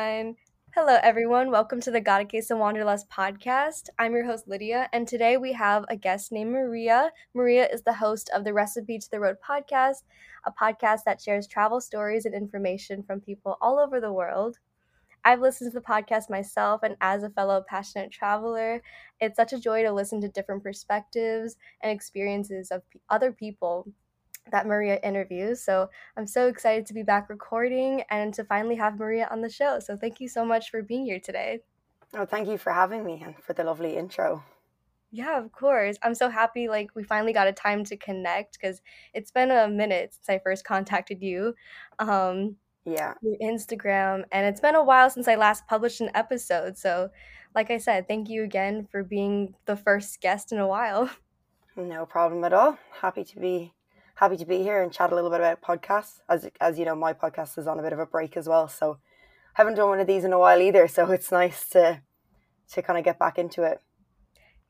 Hello, everyone. Welcome to the Got a Case of Wanderlust podcast. I'm your host, Lydia, and today we have a guest named Maria. Maria is the host of the Recipe to the Road podcast, a podcast that shares travel stories and information from people all over the world. I've listened to the podcast myself, and as a fellow passionate traveler, it's such a joy to listen to different perspectives and experiences of other people that Maria interviews. So I'm so excited to be back recording and to finally have Maria on the show. So thank you so much for being here today. Oh, thank you for having me and for the lovely intro. Yeah, of course. I'm so happy like we finally got a time to connect because it's been a minute since I first contacted you. Um yeah. Through Instagram and it's been a while since I last published an episode. So like I said, thank you again for being the first guest in a while. No problem at all. Happy to be happy to be here and chat a little bit about podcasts. As as you know, my podcast is on a bit of a break as well, so haven't done one of these in a while either. So it's nice to to kind of get back into it.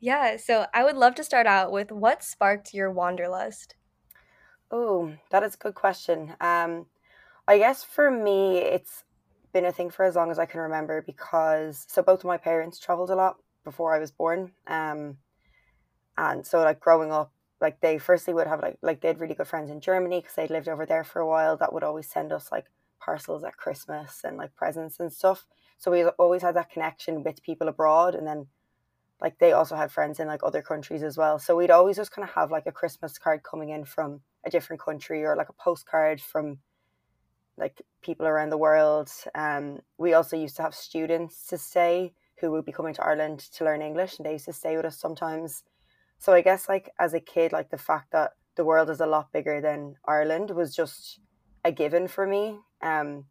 Yeah, so I would love to start out with what sparked your wanderlust. Oh, that is a good question. Um, I guess for me, it's been a thing for as long as I can remember because so both of my parents traveled a lot before I was born. Um, and so like growing up, like they firstly would have like like they had really good friends in Germany because they'd lived over there for a while that would always send us like parcels at Christmas and like presents and stuff. So we always had that connection with people abroad and then like they also had friends in like other countries as well. So we'd always just kind of have like a Christmas card coming in from a different country or like a postcard from like people around the world. Um, we also used to have students to stay who would be coming to Ireland to learn English and they used to stay with us sometimes so I guess like as a kid, like the fact that the world is a lot bigger than Ireland was just a given for me. Um,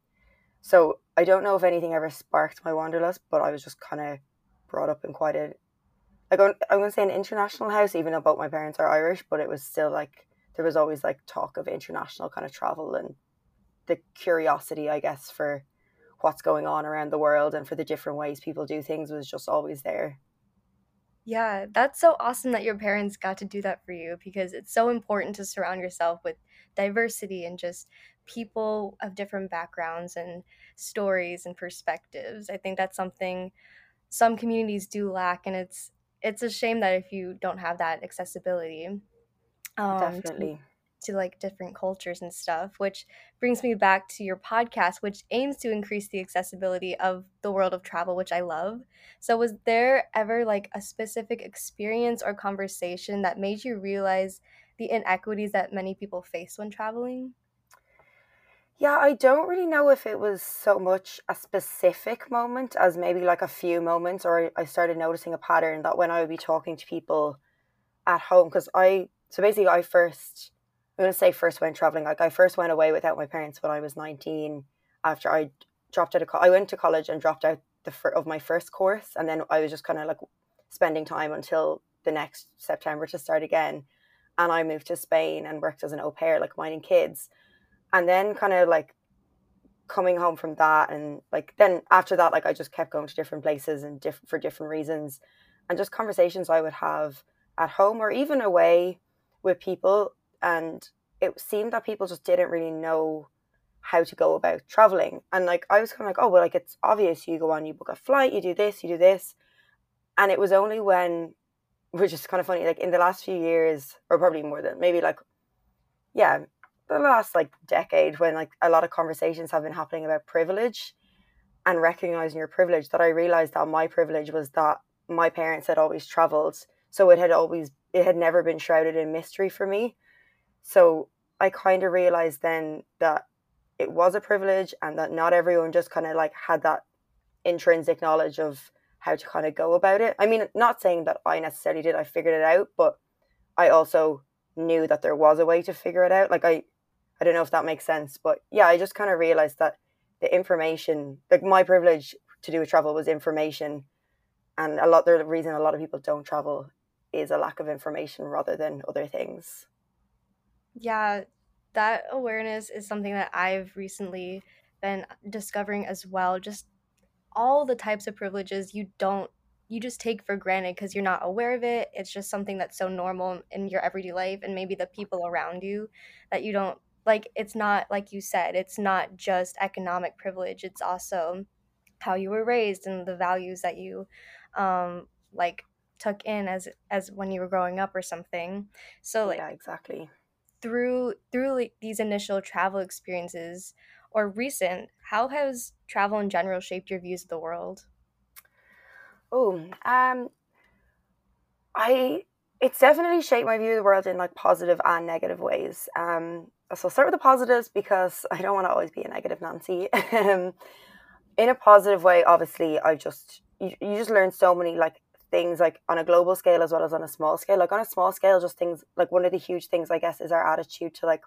so I don't know if anything ever sparked my wanderlust, but I was just kind of brought up in quite a like I'm going to say an international house, even though both my parents are Irish, but it was still like there was always like talk of international kind of travel and the curiosity, I guess, for what's going on around the world and for the different ways people do things was just always there. Yeah, that's so awesome that your parents got to do that for you because it's so important to surround yourself with diversity and just people of different backgrounds and stories and perspectives. I think that's something some communities do lack and it's it's a shame that if you don't have that accessibility um, definitely to like different cultures and stuff, which brings me back to your podcast, which aims to increase the accessibility of the world of travel, which I love. So, was there ever like a specific experience or conversation that made you realize the inequities that many people face when traveling? Yeah, I don't really know if it was so much a specific moment as maybe like a few moments, or I started noticing a pattern that when I would be talking to people at home, because I, so basically, I first I'm going to say first went traveling. Like I first went away without my parents when I was 19 after I dropped out of I went to college and dropped out the fir- of my first course and then I was just kind of like spending time until the next September to start again. And I moved to Spain and worked as an au pair, like minding kids. And then kind of like coming home from that and like then after that like I just kept going to different places and different for different reasons and just conversations I would have at home or even away with people and it seemed that people just didn't really know how to go about traveling. And like I was kind of like, oh well, like it's obvious. You go on, you book a flight, you do this, you do this, and it was only when, which is kind of funny, like in the last few years, or probably more than maybe like, yeah, the last like decade, when like a lot of conversations have been happening about privilege and recognizing your privilege, that I realized that my privilege was that my parents had always traveled, so it had always it had never been shrouded in mystery for me so I kind of realized then that it was a privilege and that not everyone just kind of like had that intrinsic knowledge of how to kind of go about it. I mean, not saying that I necessarily did, I figured it out, but I also knew that there was a way to figure it out. Like I I don't know if that makes sense, but yeah, I just kind of realized that the information, like my privilege to do with travel was information. And a lot the reason a lot of people don't travel is a lack of information rather than other things. Yeah, that awareness is something that I've recently been discovering as well. Just all the types of privileges you don't you just take for granted because you're not aware of it. It's just something that's so normal in your everyday life and maybe the people around you that you don't like it's not like you said, it's not just economic privilege. It's also how you were raised and the values that you um like took in as as when you were growing up or something so like yeah exactly through through these initial travel experiences or recent how has travel in general shaped your views of the world oh um i it's definitely shaped my view of the world in like positive and negative ways um so I'll start with the positives because I don't want to always be a negative Nancy. Um, in a positive way, obviously, I just you, you just learn so many like things like on a global scale as well as on a small scale. Like on a small scale, just things like one of the huge things I guess is our attitude to like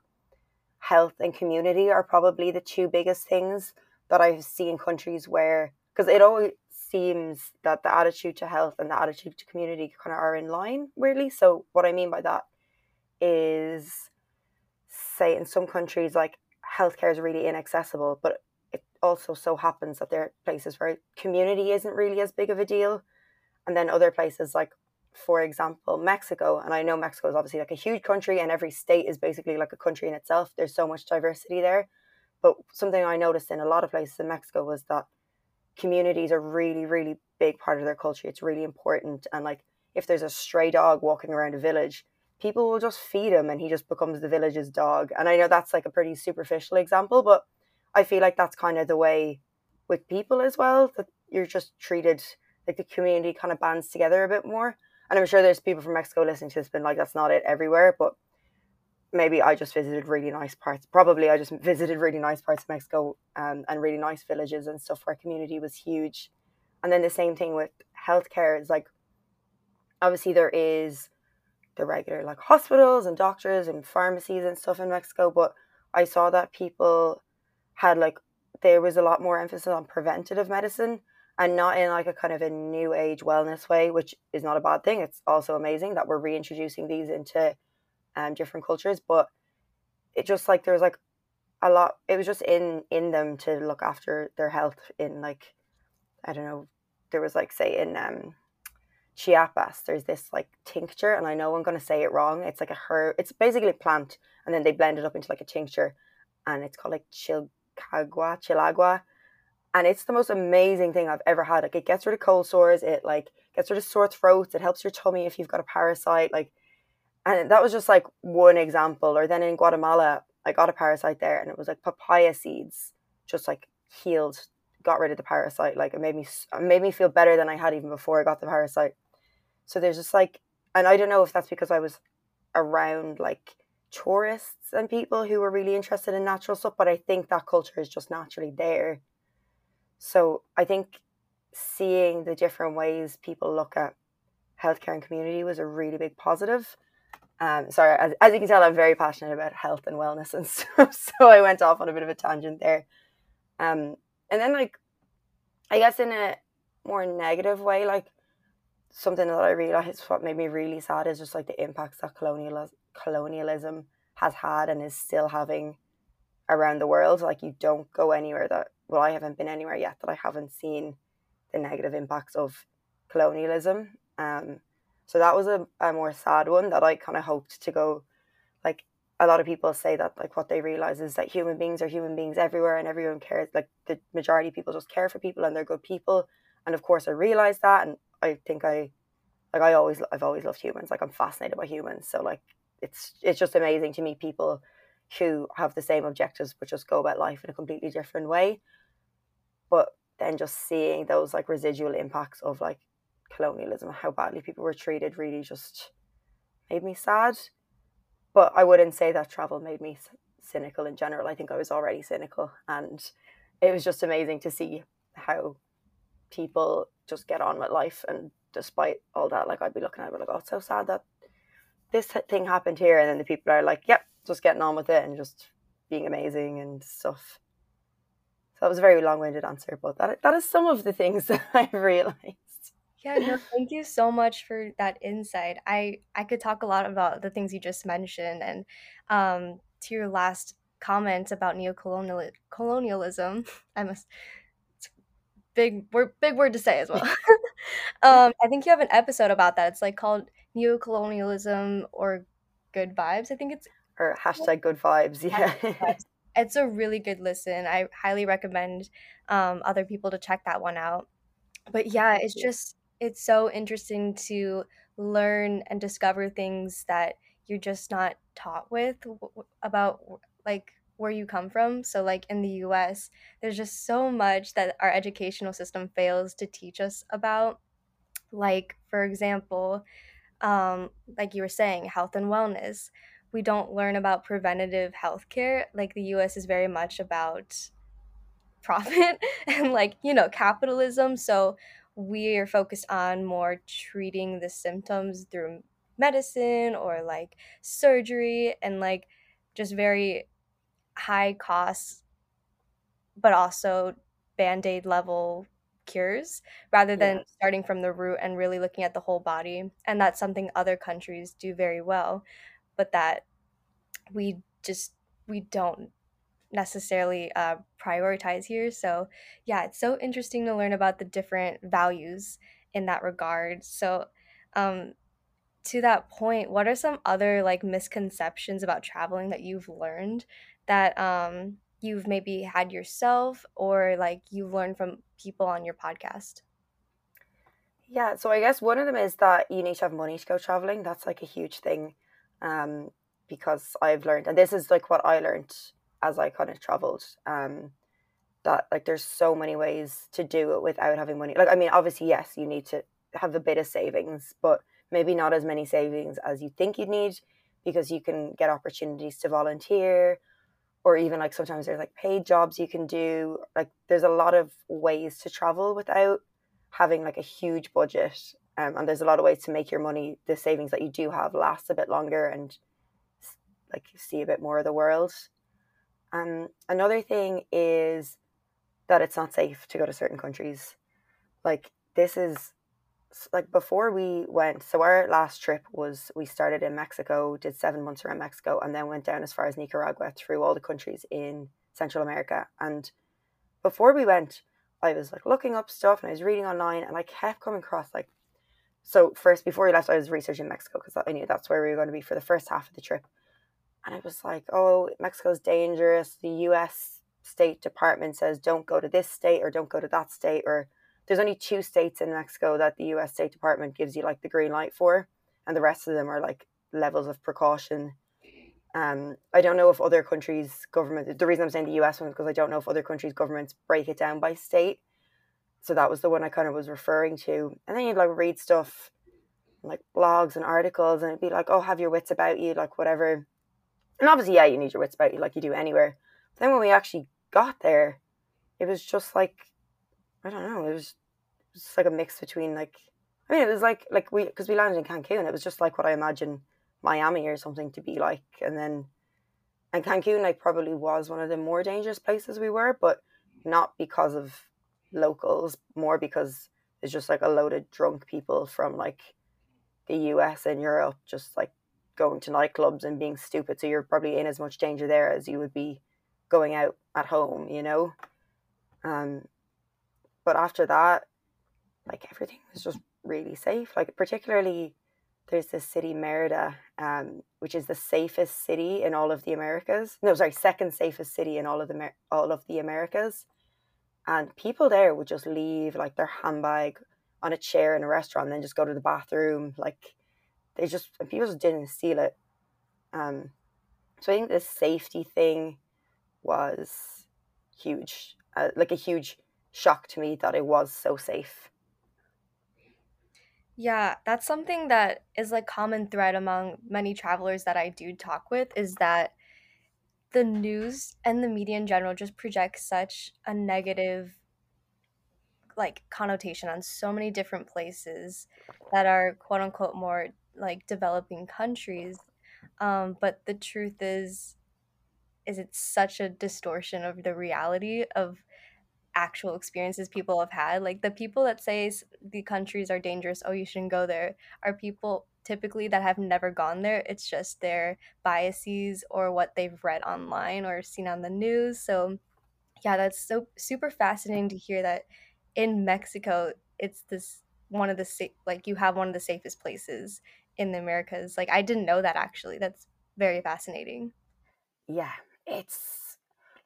health and community are probably the two biggest things that I've seen countries where because it always seems that the attitude to health and the attitude to community kind of are in line weirdly. So what I mean by that is say in some countries like healthcare is really inaccessible, but it also so happens that there are places where community isn't really as big of a deal. And then other places like for example, Mexico, and I know Mexico is obviously like a huge country and every state is basically like a country in itself. There's so much diversity there. But something I noticed in a lot of places in Mexico was that communities are really, really big part of their culture. It's really important. And like if there's a stray dog walking around a village, people will just feed him and he just becomes the village's dog. And I know that's like a pretty superficial example, but I feel like that's kind of the way with people as well, that you're just treated like the community kind of bands together a bit more. And I'm sure there's people from Mexico listening to this been like, that's not it everywhere, but maybe I just visited really nice parts. Probably I just visited really nice parts of Mexico um, and really nice villages and stuff where community was huge. And then the same thing with healthcare is like, obviously there is the regular like hospitals and doctors and pharmacies and stuff in Mexico, but I saw that people had like there was a lot more emphasis on preventative medicine and not in like a kind of a new age wellness way, which is not a bad thing. It's also amazing that we're reintroducing these into um, different cultures, but it just like there's like a lot. It was just in in them to look after their health in like I don't know. There was like say in um Chiapas, there's this like tincture, and I know I'm gonna say it wrong. It's like a herb. It's basically a plant, and then they blend it up into like a tincture, and it's called like chilcagua, chilagua, and it's the most amazing thing I've ever had. Like it gets rid of cold sores. It like gets rid of sore throats. It helps your tummy if you've got a parasite. Like, and that was just like one example. Or then in Guatemala, I got a parasite there, and it was like papaya seeds, just like healed got rid of the parasite. Like it made me it made me feel better than I had even before I got the parasite. So there's just like, and I don't know if that's because I was around like tourists and people who were really interested in natural stuff, but I think that culture is just naturally there. So I think seeing the different ways people look at healthcare and community was a really big positive. Um, sorry, as, as you can tell, I'm very passionate about health and wellness and stuff. So I went off on a bit of a tangent there. Um, and then like, I guess in a more negative way, like something that I realized what made me really sad is just like the impacts that colonial colonialism has had and is still having around the world. Like you don't go anywhere that well, I haven't been anywhere yet that I haven't seen the negative impacts of colonialism. Um, so that was a, a more sad one that I kind of hoped to go. Like a lot of people say that like what they realize is that human beings are human beings everywhere and everyone cares. Like the majority of people just care for people and they're good people. And of course, I realized that and I think I like I always I've always loved humans. Like I'm fascinated by humans. So like it's it's just amazing to meet people who have the same objectives but just go about life in a completely different way. But then just seeing those like residual impacts of like colonialism, how badly people were treated, really just made me sad. But I wouldn't say that travel made me cynical in general. I think I was already cynical, and it was just amazing to see how people just get on with life and despite all that like i'd be looking at it like oh it's so sad that this thing happened here and then the people are like yep just getting on with it and just being amazing and stuff so that was a very long-winded answer but that, that is some of the things that i've realized yeah no thank you so much for that insight i i could talk a lot about the things you just mentioned and um to your last comment about neo-colonialism i must big word big word to say as well. um, I think you have an episode about that. It's like called neo-colonialism or good vibes. I think it's or hashtag good vibes. Yeah. it's a really good listen. I highly recommend um, other people to check that one out. But yeah, it's just it's so interesting to learn and discover things that you're just not taught with about like where you come from. So like in the US, there's just so much that our educational system fails to teach us about. Like for example, um, like you were saying, health and wellness. We don't learn about preventative health care. Like the US is very much about profit and like, you know, capitalism. So we are focused on more treating the symptoms through medicine or like surgery and like just very high costs but also band-aid level cures rather than yeah. starting from the root and really looking at the whole body and that's something other countries do very well but that we just we don't necessarily uh, prioritize here so yeah it's so interesting to learn about the different values in that regard so um, to that point what are some other like misconceptions about traveling that you've learned that um, you've maybe had yourself or like you've learned from people on your podcast? Yeah, so I guess one of them is that you need to have money to go traveling. That's like a huge thing. Um, because I've learned, and this is like what I learned as I kind of traveled. Um, that like there's so many ways to do it without having money. Like I mean, obviously, yes, you need to have a bit of savings, but maybe not as many savings as you think you'd need because you can get opportunities to volunteer or even like sometimes there's like paid jobs you can do like there's a lot of ways to travel without having like a huge budget um, and there's a lot of ways to make your money. The savings that you do have last a bit longer and like see a bit more of the world. Um, another thing is that it's not safe to go to certain countries. Like this is like before we went so our last trip was we started in mexico did seven months around mexico and then went down as far as nicaragua through all the countries in central america. And before we went i was like looking up stuff and i was reading online and i kept coming across like so first before we left i was researching mexico because i knew that's where we were going to be for the first half of the trip and i was like oh mexico's dangerous the us state department says don't go to this state or don't go to that state or there's only two states in Mexico that the US State Department gives you like the green light for, and the rest of them are like levels of precaution. Um, I don't know if other countries' government. The reason I'm saying the US one is because I don't know if other countries' governments break it down by state. So that was the one I kind of was referring to. And then you'd like read stuff, like blogs and articles, and it'd be like, oh, have your wits about you, like whatever. And obviously, yeah, you need your wits about you, like you do anywhere. But then when we actually got there, it was just like, I don't know, it was it was just like a mix between like I mean it was like like we because we landed in Cancun it was just like what I imagine Miami or something to be like and then and Cancun like probably was one of the more dangerous places we were but not because of locals more because it's just like a load of drunk people from like the US and Europe just like going to nightclubs and being stupid so you're probably in as much danger there as you would be going out at home you know um but after that like everything was just really safe. Like particularly there's this city Merida, um, which is the safest city in all of the Americas. No, sorry, second safest city in all of the all of the Americas. And people there would just leave like their handbag on a chair in a restaurant, and then just go to the bathroom. Like they just people just didn't steal it. Um, so I think this safety thing was huge, uh, like a huge shock to me that it was so safe. Yeah, that's something that is like common thread among many travelers that I do talk with is that the news and the media in general just projects such a negative like connotation on so many different places that are quote unquote more like developing countries. Um, but the truth is is it's such a distortion of the reality of actual experiences people have had. Like the people that say the countries are dangerous, oh, you shouldn't go there, are people typically that have never gone there. It's just their biases or what they've read online or seen on the news. So, yeah, that's so super fascinating to hear that in Mexico, it's this one of the sa- like you have one of the safest places in the Americas. Like I didn't know that actually. That's very fascinating. Yeah, it's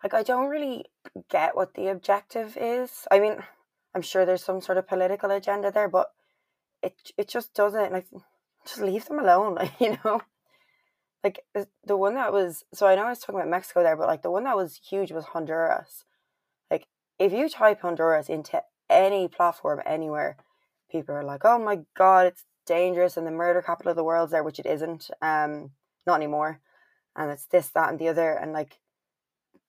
like I don't really get what the objective is. I mean, I'm sure there's some sort of political agenda there, but it it just doesn't like just leave them alone, you know. Like the one that was so I know I was talking about Mexico there, but like the one that was huge was Honduras. Like if you type Honduras into any platform anywhere, people are like, "Oh my god, it's dangerous and the murder capital of the world's there," which it isn't. Um, not anymore. And it's this, that, and the other, and like,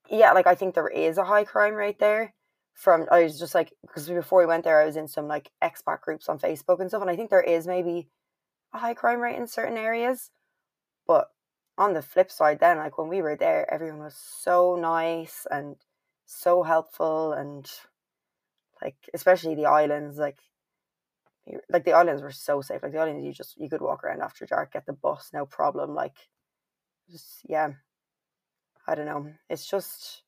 yeah, like I think there is a high crime rate there. From I was just like because before we went there, I was in some like expat groups on Facebook and stuff, and I think there is maybe a high crime rate in certain areas, but on the flip side then like when we were there everyone was so nice and so helpful and like especially the islands like like the islands were so safe like the islands you just you could walk around after dark get the bus no problem like just yeah. I don't know it's just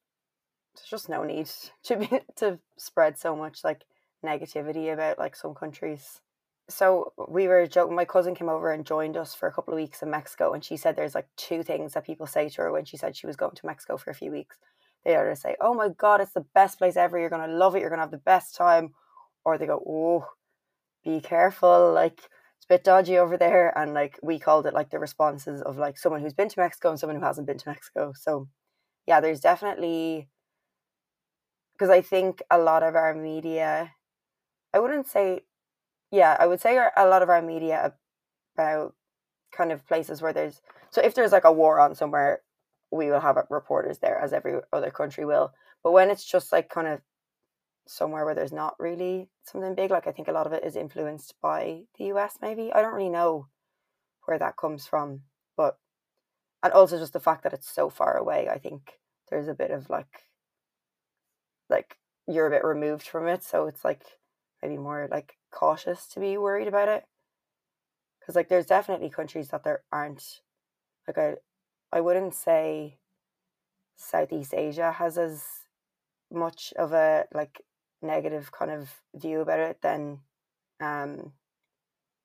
there's just no need to be to spread so much like negativity about like some countries so we were joking. My cousin came over and joined us for a couple of weeks in Mexico, and she said there's like two things that people say to her when she said she was going to Mexico for a few weeks. They either say, "Oh my god, it's the best place ever. You're gonna love it. You're gonna have the best time," or they go, "Oh, be careful. Like it's a bit dodgy over there." And like we called it like the responses of like someone who's been to Mexico and someone who hasn't been to Mexico. So yeah, there's definitely because I think a lot of our media, I wouldn't say yeah, I would say a lot of our media about kind of places where there's so if there's like a war on somewhere, we will have reporters there as every other country will. But when it's just like kind of somewhere where there's not really something big, like I think a lot of it is influenced by the US maybe. I don't really know where that comes from, but and also just the fact that it's so far away, I think there's a bit of like like you're a bit removed from it, so it's like maybe more like cautious to be worried about it. Because like there's definitely countries that there aren't like I I wouldn't say Southeast Asia has as much of a like negative kind of view about it than um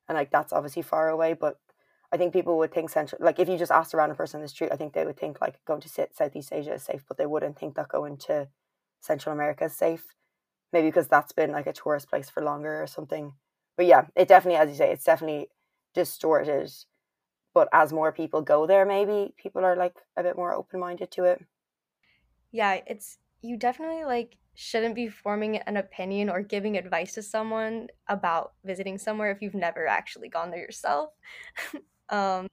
and like that's obviously far away but I think people would think central like if you just asked around a person in the street I think they would think like going to Southeast Asia is safe but they wouldn't think that going to Central America is safe maybe because that's been like a tourist place for longer or something. But yeah, it definitely, as you say, it's definitely distorted. But as more people go there, maybe people are like a bit more open minded to it. Yeah, it's you definitely like shouldn't be forming an opinion or giving advice to someone about visiting somewhere if you've never actually gone there yourself. um,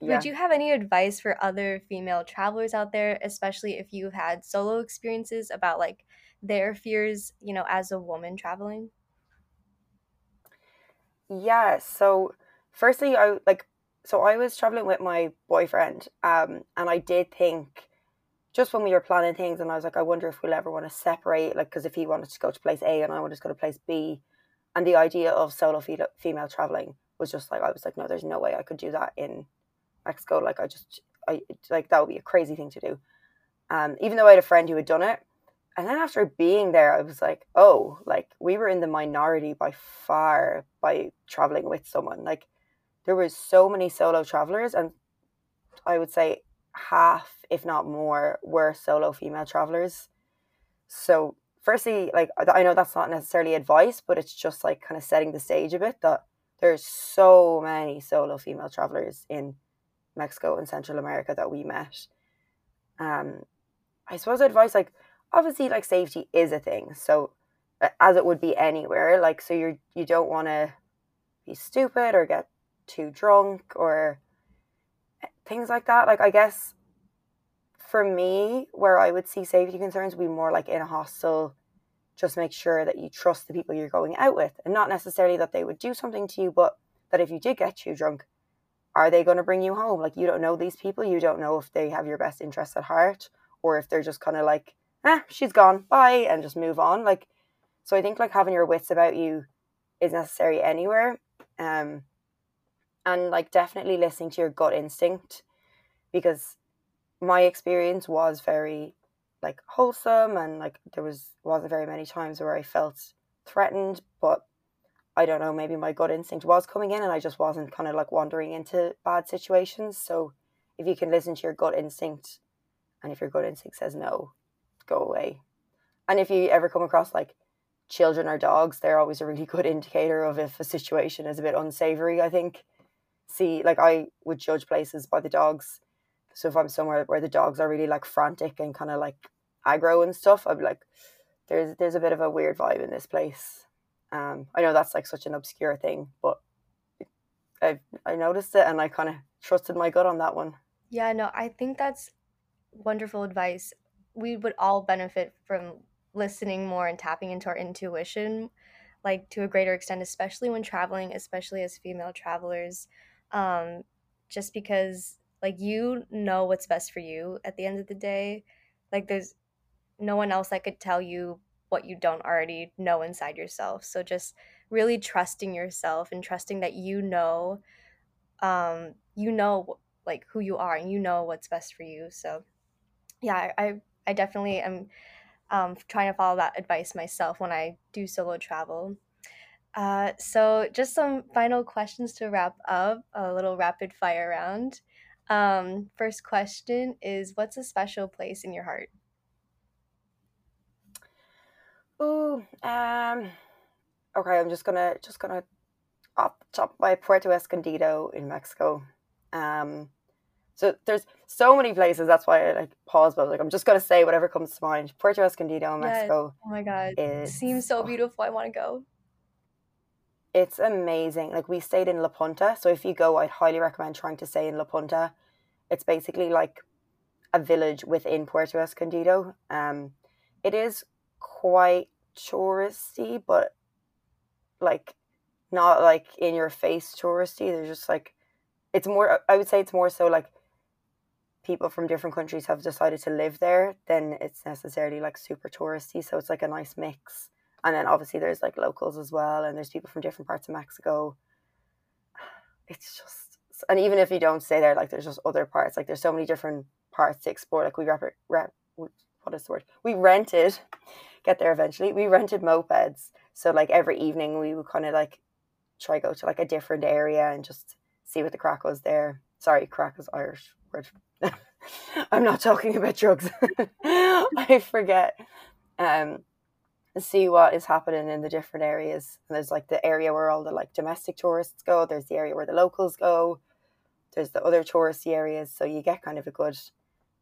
yeah. Would you have any advice for other female travelers out there, especially if you've had solo experiences about like their fears, you know, as a woman traveling? Yeah. So, firstly, I like, so I was traveling with my boyfriend, um, and I did think just when we were planning things, and I was like, I wonder if we'll ever want to separate, like, because if he wanted to go to place A and I wanted to go to place B, and the idea of solo female traveling was just like, I was like, no, there's no way I could do that in Mexico. Like, I just, I like that would be a crazy thing to do. Um, even though I had a friend who had done it, and then after being there i was like oh like we were in the minority by far by traveling with someone. Like there was so many solo travelers and i would say half if not more were solo female travelers. So firstly like i know that's not necessarily advice but it's just like kind of setting the stage a bit that there's so many solo female travelers in mexico and central america that we met. Um i suppose advice like obviously like safety is a thing so as it would be anywhere like so you're you don't want to be stupid or get too drunk or eh, things like that. Like i guess for me where i would see safety concerns would be more like in a hostel just make sure that you trust the people you're going out with and not necessarily that they would do something to you but that if you did get too drunk are they going to bring you home? Like you don't know these people you don't know if they have your best interests at heart or if they're just kind of like ah, she's gone, bye, and just move on. Like, so I think like having your wits about you is necessary anywhere. Um, and like definitely listening to your gut instinct because my experience was very like wholesome and like there was wasn't very many times where I felt threatened, but I don't know, maybe my gut instinct was coming in and I just wasn't kind of like wandering into bad situations. So if you can listen to your gut instinct and if your gut instinct says no, go away. And if you ever come across like children or dogs, they're always a really good indicator of if a situation is a bit unsavory. I think. See, like I would judge places by the dogs. So if I'm somewhere where the dogs are really like frantic and kind of like aggro and stuff, I'd be like, there's there's a bit of a weird vibe in this place. Um, I know that's like such an obscure thing, but I I noticed it and I kind of trusted my gut on that one. Yeah, no, I think that's wonderful advice. We would all benefit from listening more and tapping into our intuition like to a greater extent especially when traveling especially as female travelers um just because like you know what's best for you at the end of the day. Like there's no one else that could tell you what you don't already know inside yourself. So just really trusting yourself and trusting that you know um you know like who you are and you know what's best for you. So yeah i i definitely am um, trying to follow that advice myself when I do solo travel. Uh, so, just some final questions to wrap up a little rapid fire round. Um, first question is What's a special place in your heart? Oh, um, okay. I'm just gonna just gonna up top by Puerto Escondido in Mexico. Um, so there's so many places. That's why I like pause, but like I'm just gonna say whatever comes to mind. Puerto Escondido, Mexico. Yes. Oh my god, it seems so beautiful. I want to go. It's amazing. Like we stayed in La Punta, so if you go, I'd highly recommend trying to stay in La Punta. It's basically like a village within Puerto Escondido. Um, it is quite touristy, but like not like in your face touristy. There's just like it's more. I would say it's more so like people from different countries have decided to live there, then it's necessarily like super touristy. So it's like a nice mix. And then obviously there's like locals as well, and there's people from different parts of Mexico. It's just, and even if you don't stay there, like there's just other parts. Like there's so many different parts to explore. Like we rep, rep what is the word? We rented, get there eventually. We rented mopeds. So like every evening we would kind of like try go to like a different area and just see what the crack was there. Sorry, crack is Irish word. I'm not talking about drugs. I forget. Um, see what is happening in the different areas. And there's like the area where all the like domestic tourists go. There's the area where the locals go. There's the other touristy areas. So you get kind of a good,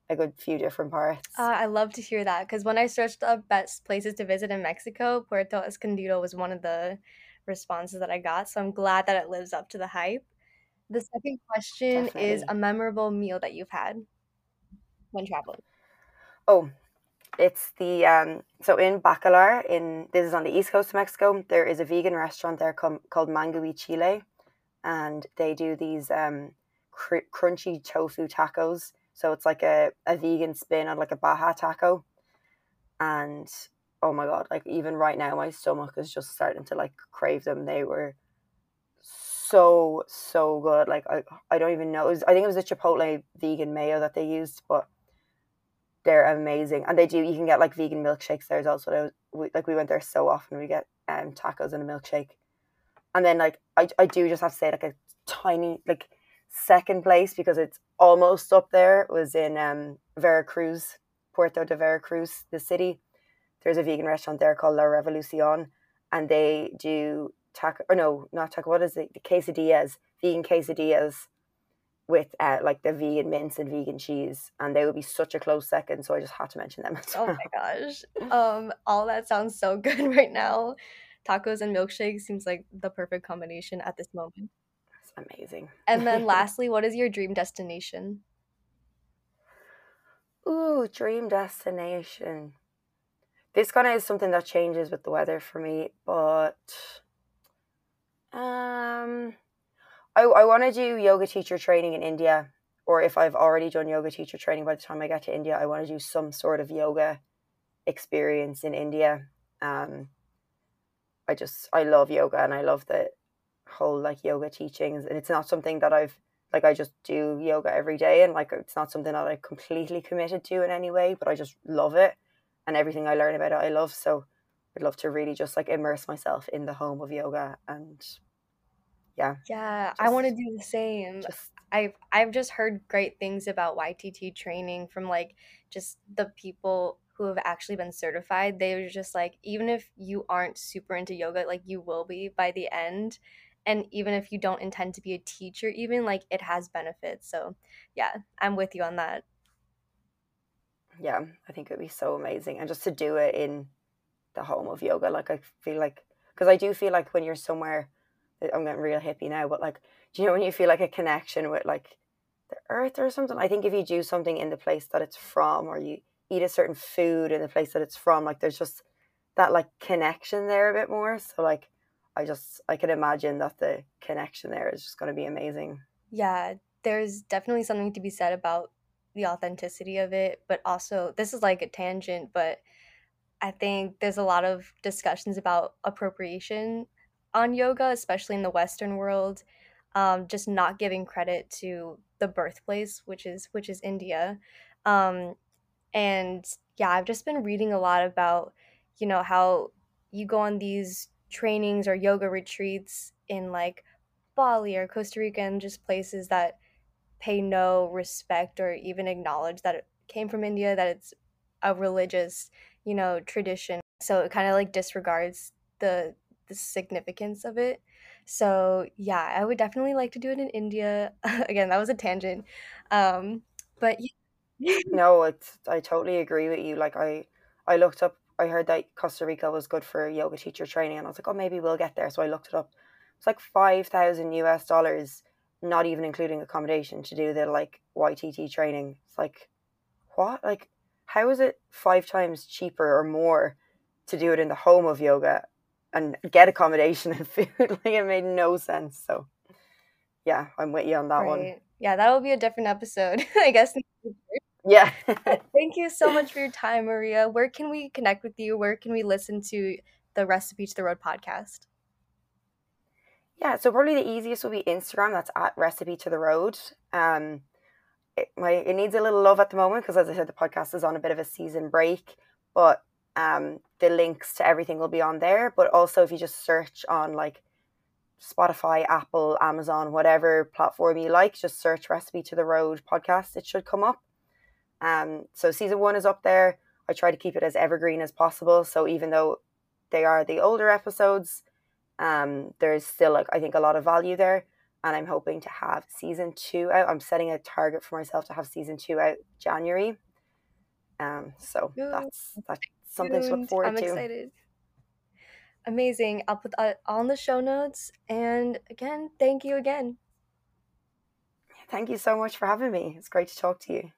a good few different parts. Uh, I love to hear that because when I searched up best places to visit in Mexico, Puerto Escondido was one of the responses that I got. So I'm glad that it lives up to the hype. The second question Definitely. is a memorable meal that you've had when traveling. Oh, it's the um so in Bacalar in this is on the east coast of Mexico. There is a vegan restaurant there com- called Mango y Chile, and they do these um cr- crunchy tofu tacos. So it's like a, a vegan spin on like a Baja taco, and oh my god, like even right now my stomach is just starting to like crave them. They were so so good. Like I I don't even know. Was, I think it was a chipotle vegan mayo that they used, but they're amazing. And they do you can get like vegan milkshakes there as well. So we, like we went there so often. We get um tacos and a milkshake, and then like I I do just have to say like a tiny like second place because it's almost up there was in um Veracruz, Puerto de Veracruz, the city. There's a vegan restaurant there called La Revolucion, and they do taco or no, not taco. What is it? The quesadillas, vegan quesadillas with uh, like the vegan mince and vegan cheese, and they would be such a close second. So I just had to mention them. Well. oh my gosh, um, all that sounds so good right now. Tacos and milkshakes seems like the perfect combination at this moment. That's amazing. and then lastly, what is your dream destination? Ooh, dream destination. This kind of is something that changes with the weather for me, but um, I I want to do yoga teacher training in India, or if I've already done yoga teacher training by the time I get to India, I want to do some sort of yoga experience in India. Um, I just I love yoga and I love the whole like yoga teachings, and it's not something that I've like I just do yoga every day, and like it's not something that I completely committed to in any way, but I just love it, and everything I learn about it, I love so. I'd love to really just like immerse myself in the home of yoga and yeah. Yeah, just, I want to do the same. Just, I've I've just heard great things about YTT training from like just the people who have actually been certified, they were just like, even if you aren't super into yoga, like you will be by the end. And even if you don't intend to be a teacher, even like it has benefits. So, yeah, I'm with you on that. Yeah, I think it would be so amazing. And just to do it in the home of yoga, like I feel like, because I do feel like when you're somewhere, I'm getting real hippie now, but like, do you know when you feel like a connection with like the earth or something? I think if you do something in the place that it's from, or you eat a certain food in the place that it's from, like there's just that like connection there a bit more. So like, I just I can imagine that the connection there is just going to be amazing. Yeah, there's definitely something to be said about the authenticity of it, but also this is like a tangent, but I think there's a lot of discussions about appropriation on yoga, especially in the Western world, um, just not giving credit to the birthplace, which is which is India. Um, and yeah, I've just been reading a lot about, you know, how you go on these trainings or yoga retreats in like Bali or Costa Rica and just places that pay no respect or even acknowledge that it came from India, that it's a religious, you know, tradition. So it kind of like disregards the the significance of it. So yeah, I would definitely like to do it in India. Again, that was a tangent. Um, but yeah. no, it's I totally agree with you. Like I I looked up I heard that Costa Rica was good for yoga teacher training and I was like, oh maybe we'll get there. So I looked it up. It's like five thousand US dollars, not even including accommodation, to do the like YTT training. It's like what? Like how is it five times cheaper or more to do it in the home of yoga and get accommodation and food. like it made no sense. So yeah, I'm with you on that right. one. Yeah, that'll be a different episode, I guess. Yeah. Thank you so much for your time, Maria. Where can we connect with you? Where can we listen to the Recipe to the Road podcast? Yeah, so probably the easiest will be Instagram. That's at Recipe to the Road. Um, it, my, it needs a little love at the moment because, as I said, the podcast is on a bit of a season break. But um, the links to everything will be on there. But also, if you just search on like Spotify, Apple, Amazon, whatever platform you like, just search Recipe to the Road podcast. It should come up. Um, so season one is up there. I try to keep it as evergreen as possible. So even though they are the older episodes, um, there's still like I think a lot of value there. And I'm hoping to have season two out. I'm setting a target for myself to have season two out January. Um, so that's that's something to look forward I'm to. I'm excited. Amazing. I'll put that in the show notes. And again, thank you again. Thank you so much for having me. It's great to talk to you.